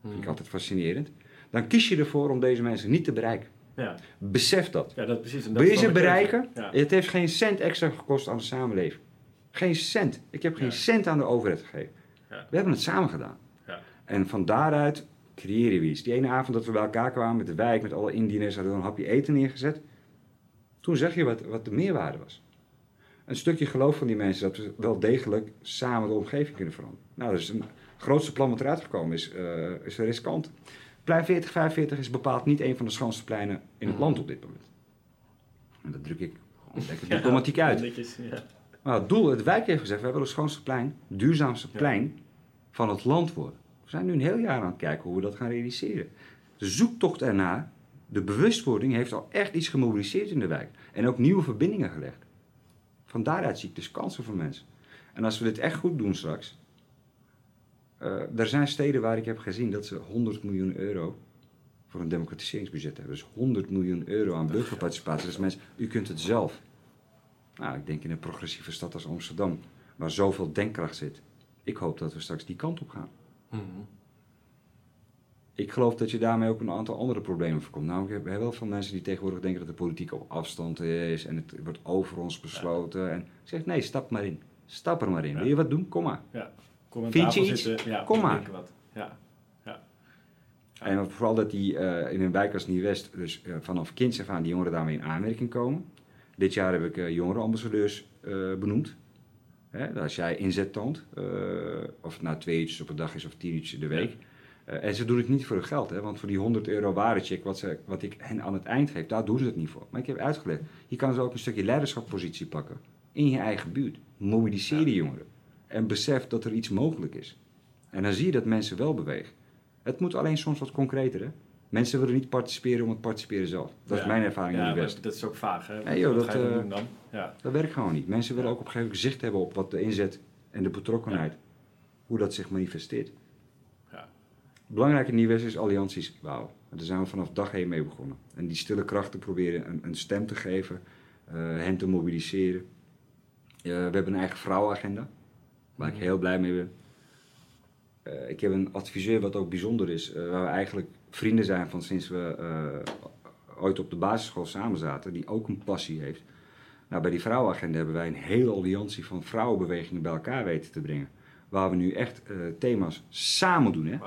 vind ik Mhm. altijd fascinerend. Dan kies je ervoor om deze mensen niet te bereiken. Ja, Besef dat. ja dat precies. En dat Wil je ze bereiken? Ja. Het heeft geen cent extra gekost aan de samenleving. Geen cent. Ik heb geen Ja. cent aan de overheid gegeven. Ja. We hebben het samen gedaan. Ja. En van daaruit creëren we iets. Die ene avond dat we bij elkaar kwamen met de wijk, met alle indieners, hadden we een hapje eten neergezet. Toen zag je wat, wat de meerwaarde was. Een stukje geloof van die mensen dat we wel degelijk samen de omgeving kunnen veranderen. Nou, dat is een het grootste plan wat eruit gekomen is, eh is riskant. Plein 4045 is bepaald niet een van de schoonste pleinen in het Mhm. land op dit moment. En dat druk ik lekker [laughs] Ja, diplomatiek uit. netjes, ja. Maar het doel, het wijk heeft gezegd, wij willen het schoonste plein, duurzaamste Ja. plein van het land worden. We zijn nu een heel jaar aan het kijken hoe we dat gaan realiseren. De zoektocht ernaar, de bewustwording heeft al echt iets gemobiliseerd in de wijk. En ook nieuwe verbindingen gelegd. Van daaruit zie ik dus kansen voor mensen. En als we dit echt goed doen straks. eh, er zijn steden waar ik heb gezien dat ze 100 miljoen euro voor een democratiseringsbudget hebben. Dus 100 miljoen euro aan burgerparticipatie. Dus mensen, u kunt het zelf. Nou, ik denk in een progressieve stad als Amsterdam, waar zoveel denkkracht zit. Ik hoop dat we straks die kant op gaan. Mhm. Ik geloof dat je daarmee ook een aantal andere problemen voorkomt. Namelijk, we hebben heel veel mensen die tegenwoordig denken dat de politiek op afstand is en het wordt over ons besloten. En ik zeg, nee, stap maar in. Stap er maar in. Ja. Wil je wat doen? Kom maar. Kom aan Vind je iets? zitten. Ja, Kom maar. Wat. Ja. Ja. En vooral dat die eh, in een wijk als Nieuw-West, dus eh, vanaf kinds af aan, die jongeren daarmee in aanmerking komen. Dit jaar heb ik eh, jongerenambassadeurs benoemd. Hè, dat als jij inzet toont, of het nou twee uurtjes op een dag is of tien uurtjes de week. Eh, en ze doen het niet voor hun geld, hè, want voor die 100 euro waardecheck wat, ze, wat ik hen aan het eind geef, daar doen ze het niet voor. Maar ik heb uitgelegd, je kan dus ook een stukje leiderschapspositie pakken in je eigen buurt. Mobiliseer die jongeren en besef dat er iets mogelijk is. En dan zie je dat mensen wel bewegen. Het moet alleen soms wat concreter, hè? Mensen willen niet participeren om het participeren zelf. Dat is mijn ervaring Ja, in de West. dat is ook vaag, hè? Nee, joh, dat, eh, doen dan? Ja. Dat werkt gewoon niet. Mensen willen ook op een gegeven moment zicht hebben op wat de inzet en de betrokkenheid, hoe dat zich manifesteert. Ja. Belangrijk in Nieuw-West is allianties. En daar zijn we vanaf dag één mee begonnen. En die stille krachten proberen een, een stem te geven, eh, hen te mobiliseren. Eh, we hebben een eigen vrouwenagenda, waar ik Mhm. heel blij mee ben. Eh, ik heb een adviseur wat ook bijzonder is, waar we eigenlijk vrienden zijn van sinds we ooit op de basisschool samen zaten, die ook een passie heeft. Nou, bij die vrouwenagenda hebben wij een hele alliantie van vrouwenbewegingen bij elkaar weten te brengen. Waar we nu echt eh, thema's samen doen. Hè?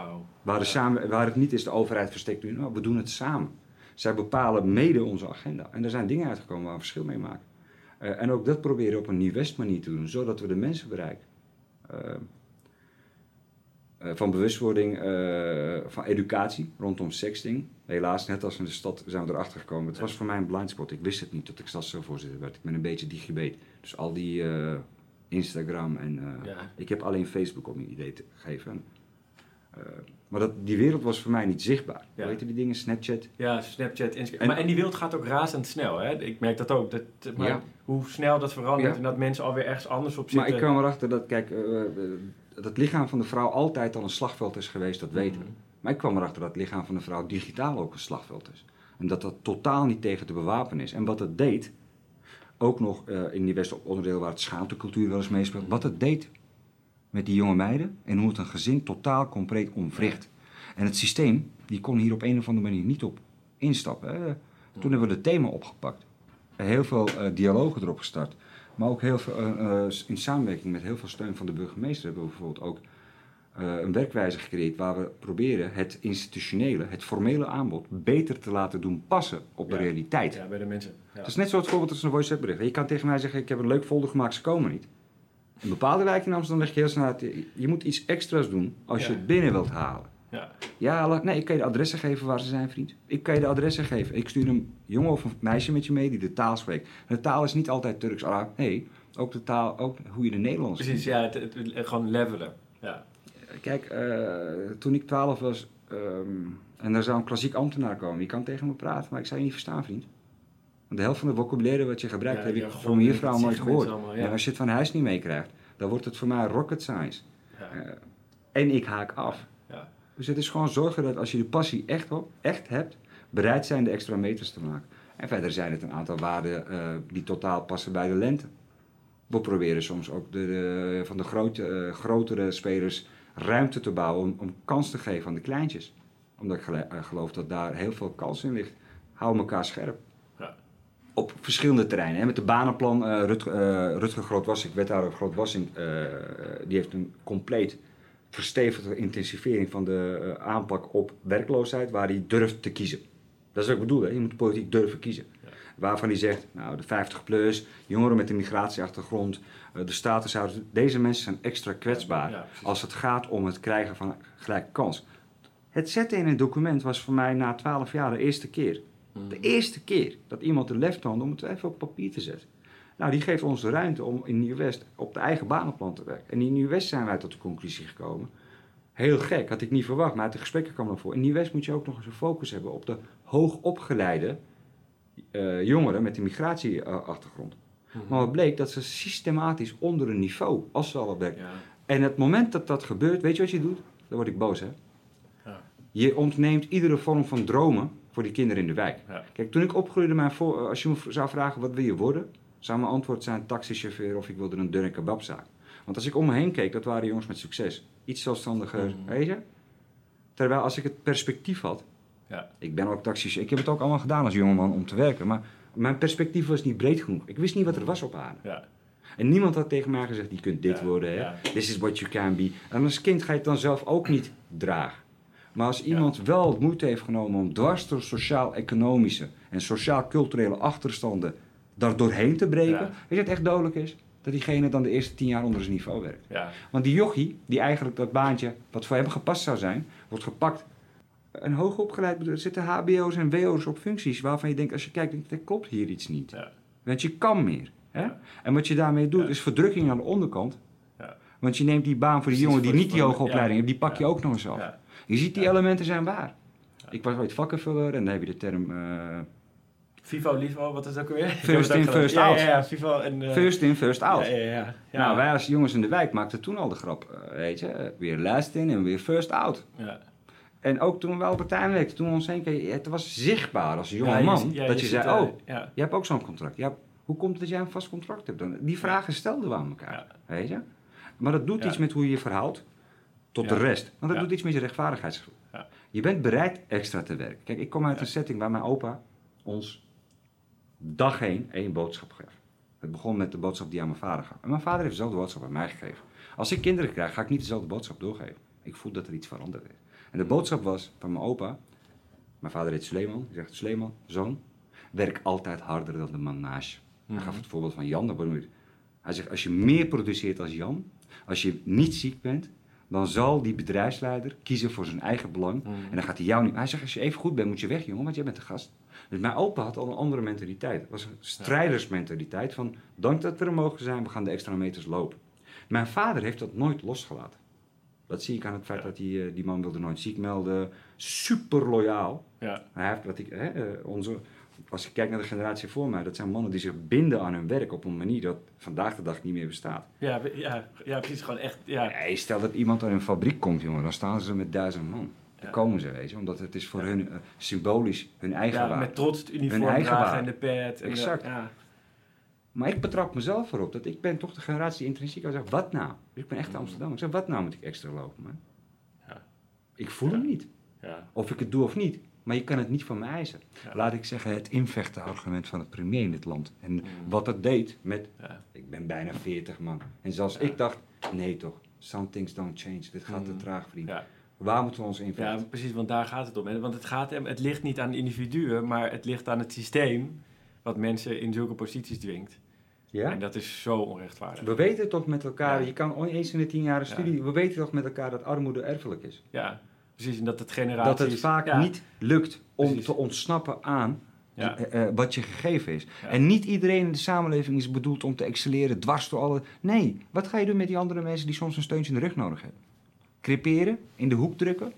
Waar, Ja. samen, waar het niet is de overheid versteekt nu, nou, we doen het samen. Zij bepalen mede onze agenda. En er zijn dingen uitgekomen waar we verschil mee maken. Eh, en ook dat proberen we op een Nieuw-West manier te doen, zodat we de mensen bereiken. Eh, van bewustwording, van educatie rondom sexting. Helaas, net als in de stad zijn we erachter gekomen. Het was voor mij een blindspot. Ik wist het niet dat ik stadsvoorzitter werd. Ik ben een beetje digibeet. Dus al die Instagram en... eh, Ja. Ik heb alleen Facebook om een idee te geven. En, eh, maar dat, die wereld was voor mij niet zichtbaar. Ja. Weet je die dingen? Snapchat. Ja, Snapchat, Instagram. En- maar, en die wereld gaat ook razendsnel, hè? Ik merk dat ook. Dat, maar Ja. Hoe snel dat verandert en dat mensen alweer ergens anders op Maar zitten. ik kwam erachter dat, kijk, eh, dat het lichaam van de vrouw altijd al een slagveld is geweest, dat weten we. Mhm. Maar ik kwam erachter dat het lichaam van de vrouw digitaal ook een slagveld is. En dat dat totaal niet tegen te bewapenen is. En wat het deed, ook nog eh, in die West onderdeel waar het schaamtecultuur wel eens meespeelt, wat het deed met die jonge meiden en hoe het een gezin totaal compleet omwricht. En het systeem, die kon hier op een of andere manier niet op instappen. Toen hebben we het thema opgepakt. Heel veel eh, dialogen erop gestart. Maar ook heel veel, eh, in samenwerking met heel veel steun van de burgemeester hebben we bijvoorbeeld ook een werkwijze gecreëerd waar we proberen het institutionele, het formele aanbod beter te laten doen passen op de Ja. realiteit. Ja, bij de mensen. Ja. Het is net zo het voorbeeld als een voice bericht. Je kan tegen mij zeggen, ik heb een leuk folder gemaakt, ze komen niet. In bepaalde wijken in Amsterdam leg je heel snel uit, je- moet iets extra's doen als je het binnen wilt halen. Ja. Ja, nee, ik kan je de adressen geven waar ze zijn, vriend. Ik kan je de adressen geven. Ik stuur een jongen of een meisje met je mee die de taal spreekt. En de taal is niet altijd Turks, Arab. Nee, ook de taal, ook hoe je de Nederlands Precies, ja, het, het- het- gewoon levelen. Ja. Kijk, eh, toen ik 12 was ehm, en er zou een klassiek ambtenaar komen, die kan tegen me praten, maar ik zou je niet verstaan, vriend. Want de helft van de vocabulaire wat je gebruikt, Ja, heb ik van mijn juffrouw dat nooit gehoord. allemaal, ja. En als je het van huis niet meekrijgt, dan wordt het voor mij rocket science. Ja. Eh, en ik haak af. Ja. Dus het is gewoon zorgen dat als je de passie echt, op, echt hebt, bereid zijn de extra meters te maken. En verder zijn het een aantal waarden eh, die totaal passen bij de lente. We proberen soms ook de, de- van de grote, grotere spelers ruimte te bouwen om, om kans te geven aan de kleintjes. Omdat ik eh, geloof dat daar heel veel kans in ligt. houden elkaar scherp. Ja. Op verschillende terreinen. Hè. Met de banenplan, eh Rutger, eh, Rutger Grootwassink, wethouder Grootwassink, eh die heeft een compleet verstevigde intensivering van de eh, aanpak op werkloosheid, waar hij durft te kiezen. Dat is wat ik bedoel, hè. je moet politiek durven kiezen. Ja. Waarvan hij zegt, nou de 50 plus, jongeren met een migratieachtergrond, eh, de statushouders, deze mensen zijn extra kwetsbaar Ja, als het gaat om het krijgen van gelijke kans. Het zetten in een document was voor mij na 12 jaar de eerste keer. De eerste keer dat iemand de lef toonde om het even op papier te zetten. Nou, die geeft ons de ruimte om in Nieuw-West op de eigen banenplan te werken. En in Nieuw-West zijn wij tot de conclusie gekomen. Heel gek, had ik niet verwacht, maar uit de gesprekken kwam er voor. In Nieuw-West moet je ook nog eens een focus hebben op de hoogopgeleide eh, jongeren met een migratieachtergrond. Maar wat bleek dat ze systematisch onder een niveau, als ze al. Ja. En het moment dat dat gebeurt, weet je wat je doet? Dan word ik boos, hè? Ja. Je ontneemt iedere vorm van dromen voor die kinderen in de wijk. Ja. Kijk, toen ik opgroeide, mijn voor, als je me zou vragen wat wil je worden, zou mijn antwoord zijn taxichauffeur of ik wilde een dun- en kebabzaak. Want als ik om me heen keek, dat waren jongens met succes. Iets zelfstandiger, Mhm. weet je? Terwijl als ik het perspectief had, Ja. ik ben ook taxichauffeur, ik heb het ook allemaal gedaan als jongeman om te werken, maar mijn perspectief was niet breed genoeg. Ik wist niet wat er was op aarde. Ja. En niemand had tegen mij gezegd, je kunt dit Ja, worden, hè? ja. This is what you can be. En als kind ga je het dan zelf ook niet dragen. Maar als iemand wel moeite heeft genomen om dwars door sociaal-economische en sociaal-culturele achterstanden daar doorheen te breken, weet je wat echt dodelijk is? Dat diegene dan de eerste tien jaar onder zijn niveau werkt. Ja. Want die jochie, die eigenlijk dat baantje, wat voor hem gepast zou zijn, wordt gepakt. Een hoogopgeleid bedrijf, er zitten hbo's en wo's op functies waarvan je denkt, als je kijkt, denk ik, er klopt hier iets niet. Ja. Want je kan meer. Hè? Ja. En wat je daarmee doet, Ja. is verdrukking aan de onderkant. Ja. Want je neemt die baan voor die jongen die niet die hoge opleiding ja. heeft, die pak je Ja. ook nog eens af. Ja. Je ziet die Ja. elementen zijn waar. Ja. Ik was ooit vakkenvuller en dan heb je de term eh, Vivo, Livo, wat is dat ook weer? First in, first ja, out. Ja, ja, Vivo en... eh, first in, first out. Ja, ja, ja. ja. Nou, wij als jongens in de wijk maakten toen al de grap, eh, weet je, weer last in en weer first out. Ja. En ook toen we Albert Heijn werkten, toen we ons heen keken, het was zichtbaar als een jonge Ja, man, ja, dat je, zei, eh, oh, Ja. je hebt ook zo'n contract. Ja, hoe komt het dat jij een vast contract hebt dan? Die vragen stelden we aan elkaar, weet je. Maar dat doet iets met hoe je je verhoudt tot de rest. Want dat doet iets met je rechtvaardigheidsgevoel. Ja. Je bent bereid extra te werken. Kijk, ik kom uit een setting waar mijn opa ons dag heen één boodschap gaf. Het begon met de boodschap die aan mijn vader gaf. En mijn vader heeft dezelfde boodschap aan mij gegeven. Als ik kinderen krijg, ga ik niet dezelfde boodschap doorgeven. Ik voel dat er iets veranderd is. En de boodschap was van mijn opa. Mijn vader heet Sleeman. Die zegt, Sleeman, zoon, werk altijd harder dan de man naast je. Hij Mhm. gaf het voorbeeld van Jan. dat hij. Hij zegt, als je meer produceert als Jan, als je niet ziek bent, dan zal die bedrijfsleider kiezen voor zijn eigen belang. Mhm. En dan gaat hij jou niet... Hij zegt, als je even goed bent, moet je weg, jongen, want jij bent de gast. Dus mijn opa had al een andere mentaliteit. Het was een strijdersmentaliteit van, dank dat we er mogen zijn, we gaan de extra meters lopen. Mijn vader heeft dat nooit losgelaten. Dat zie ik aan het feit Ja. dat hij, eh, die man wilde nooit ziek melden. Super loyaal. Ja. Hij heeft wat ik, hè, eh, onze, als ik kijk naar de generatie voor mij, dat zijn mannen die zich binden aan hun werk op een manier dat vandaag de dag niet meer bestaat. Ja, ja, ja, precies. Gewoon echt, ja. Hey, stel dat iemand aan een fabriek komt, jongen, dan staan ze met duizend man. Dan Ja. komen ze, je, omdat het is voor hun eh, symbolisch hun eigen ja, waarde. met trots het uniform Hun eigen dragen en de pet. En de- Exact. ja. Maar ik betrap mezelf erop dat ik ben toch de generatie die intrinsiek al zegt, wat nou? Ik ben echt Mhm. Amsterdam. Ik zeg, wat nou moet ik extra lopen, man? Ja. Ik voel Ja. hem niet. Ja. Of ik het doe of niet. Maar je kan het niet van me eisen. Ja. Laat ik zeggen, het invechtenargument van het premier in dit land. En Mhm. wat dat deed met, Ja. ik ben bijna 40 man. En zelfs Ja. ik dacht, nee toch, some things don't change. Dit gaat te Mhm. traag, vriend. Ja. Waar moeten we ons ja, invechten? precies, want daar gaat het om. Want het, gaat, het ligt niet aan individuen, maar het ligt aan het systeem wat mensen in zulke posities dwingt. Ja? En dat is zo onrechtvaardig. We weten toch met elkaar, Ja. je kan ooit eens in de tien jaar Ja. studie, we weten toch met elkaar dat armoede erfelijk is. Ja, precies. En dat het generaties... Dat het vaak ja, niet lukt om Precies. te ontsnappen aan Ja. eh, eh, wat je gegeven is. Ja. En niet iedereen in de samenleving is bedoeld om te excelleren dwars door alle... Nee, wat ga je doen met die andere mensen die soms een steuntje in de rug nodig hebben? Creperen, in de hoek drukken?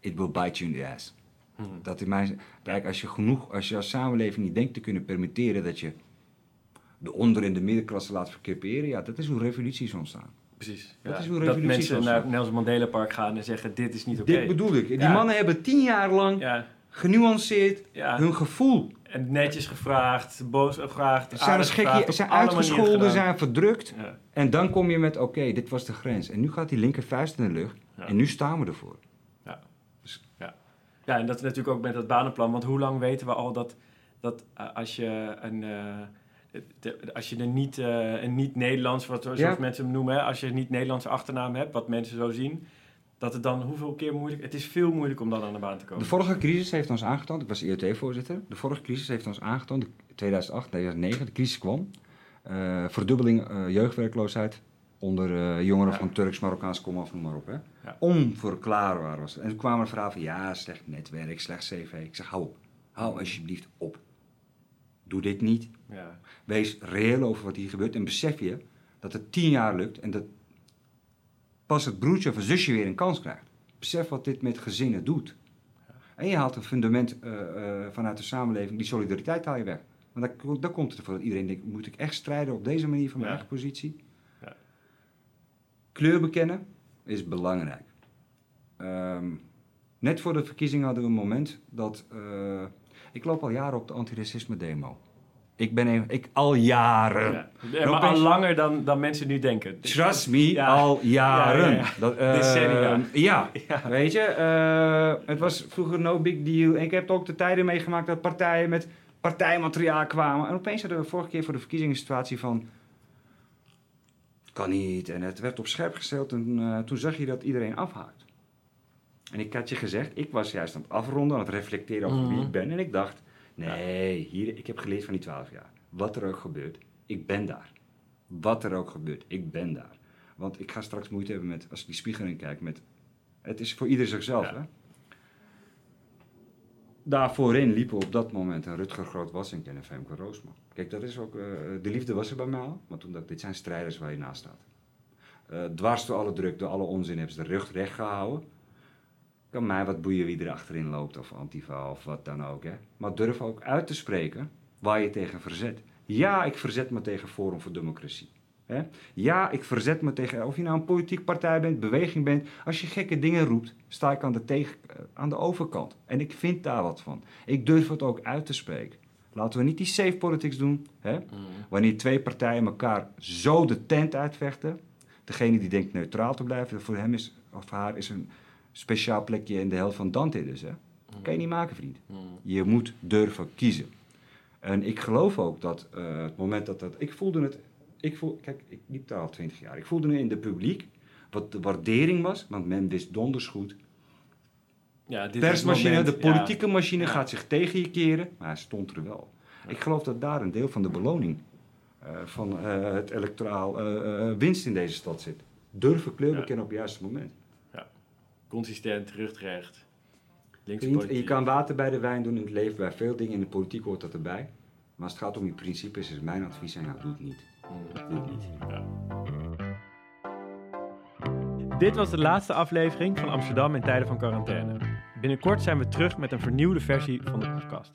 It will bite you in the ass. Hm. Dat in mijn, kijk, als je genoeg, als je als samenleving niet denkt te kunnen permitteren dat je de onder- en de middenklasse laat verkreperen, ja, dat is hoe revoluties ontstaan. Precies. Dat ja. is hoe dat revoluties mensen ontstaan. naar het Nelson Mandela Park gaan en zeggen: Dit is niet oké. Dit bedoel ik. Die Ja. mannen hebben tien jaar lang Ja, genuanceerd hun gevoel. En netjes gevraagd, boos gevraagd, Ze zijn, gevraagd, op zijn uitgescholden, zijn verdrukt. En dan kom je met, oké, dit was de grens. En nu gaat die linker vuist in de lucht. En nu staan we ervoor. Ja, en dat is natuurlijk ook met dat banenplan. Want hoe lang weten we al dat, dat eh, als je een... eh, de- als je een niet, eh, een niet Nederlands, wat, zoals Ja. mensen hem noemen, hè, als je een niet Nederlandse achternaam hebt, wat mensen zo zien, dat het dan hoeveel keer moeilijk... Het is veel moeilijk om dan aan de baan te komen. De vorige crisis heeft ons aangetoond, ik was IoT-voorzitter, de vorige crisis heeft ons aangetoond, de- 2008, 2009, de crisis kwam. Verdubbeling jeugdwerkloosheid onder eh, jongeren Ja. van Turks, Marokkaans, kom af, noem maar op. Hè. Ja. Onverklaarbaar was het. En toen kwamen er van, ja, slecht netwerk, slecht cv. Ik zeg, hou op. Hou alsjeblieft op. Doe dit niet. Ja. Wees reëel over wat hier gebeurt en besef je dat het tien jaar lukt en dat pas het broertje of een zusje weer een kans krijgt. Besef wat dit met gezinnen doet. En je haalt een fundament eh, eh, vanuit de samenleving, die solidariteit haal je weg. Want dan, dan komt het ervoor dat iedereen denkt, moet ik echt strijden op deze manier van mijn eigen positie? Kleur bekennen is belangrijk. Ehm, net voor de verkiezingen hadden we een moment dat... eh, ik loop al jaren op de antiracisme demo. Ik ben een, ik al jaren. Ja. Maar al langer dan, dan mensen nu denken. Trust me, Ja. al jaren. Ja, ja, ja. Dat, [laughs] Decennia. Ja, weet je. eh, het was vroeger no big deal. En ik heb ook de tijden meegemaakt dat partijen met partijmateriaal kwamen. En opeens hadden we vorige keer voor de verkiezingen een situatie van... Kan niet. En het werd op scherp gesteld. En eh, toen zag je dat iedereen afhaakt. En ik had je gezegd, ik was juist aan het afronden, aan het reflecteren over wie Mhm. ik ben. En ik dacht, nee, hier, ik heb geleerd van die twaalf jaar. Wat er ook gebeurt, ik ben daar. Wat er ook gebeurt, ik ben daar. Want ik ga straks moeite hebben met, als ik die spiegel in kijk, met... Het is voor ieder zichzelf, Ja. hè. Daar voorin liepen op dat moment een Rutger Groot-Wassink en een Femke Roosman. Kijk, dat is ook... eh, de liefde was er bij mij al, maar toen ik, dit zijn strijders waar je naast staat. Eh, dwars door alle druk, door alle onzin hebben ze de rug recht gehouden. Kan mij wat boeien wie er achterin loopt, of Antifa, of wat dan ook. Hè. Maar durf ook uit te spreken waar je tegen verzet. Ja, ik verzet me tegen Forum voor Democratie. Hè. Ja, ik verzet me tegen, of je nou een politieke partij bent, beweging bent. Als je gekke dingen roept, sta ik aan de, tegen, eh, aan de overkant. En ik vind daar wat van. Ik durf het ook uit te spreken. Laten we niet die safe politics doen. Hè. Wanneer twee partijen elkaar zo de tent uitvechten. Degene die denkt neutraal te blijven, voor hem is, of haar is een speciaal plekje in de helft van Dante dus. Hè? Kan je niet maken, vriend. Je moet durven kiezen. En ik geloof ook dat eh, het moment dat dat... Ik voelde het... Ik voel, kijk, ik liep daar al twintig jaar. Ik voelde het in de publiek wat de waardering was, want men wist donders goed. Ja, dit Persmachine, moment, de politieke ja. machine Ja. gaat zich tegen je keren, maar hij stond er wel. Ik geloof dat daar een deel van de beloning eh, van eh, het electoraal eh, winst in deze stad zit. Durven kleur Ja. bekennen op het juiste moment. Consistent, rugrecht. Vriend, je kan water bij de wijn doen in het leven. Bij veel dingen in de politiek hoort dat erbij. Maar als het gaat om je principes, is mijn advies aan jou, doe het niet. Dit was de laatste aflevering van Amsterdam in tijden van quarantaine. Binnenkort zijn we terug met een vernieuwde versie van de podcast.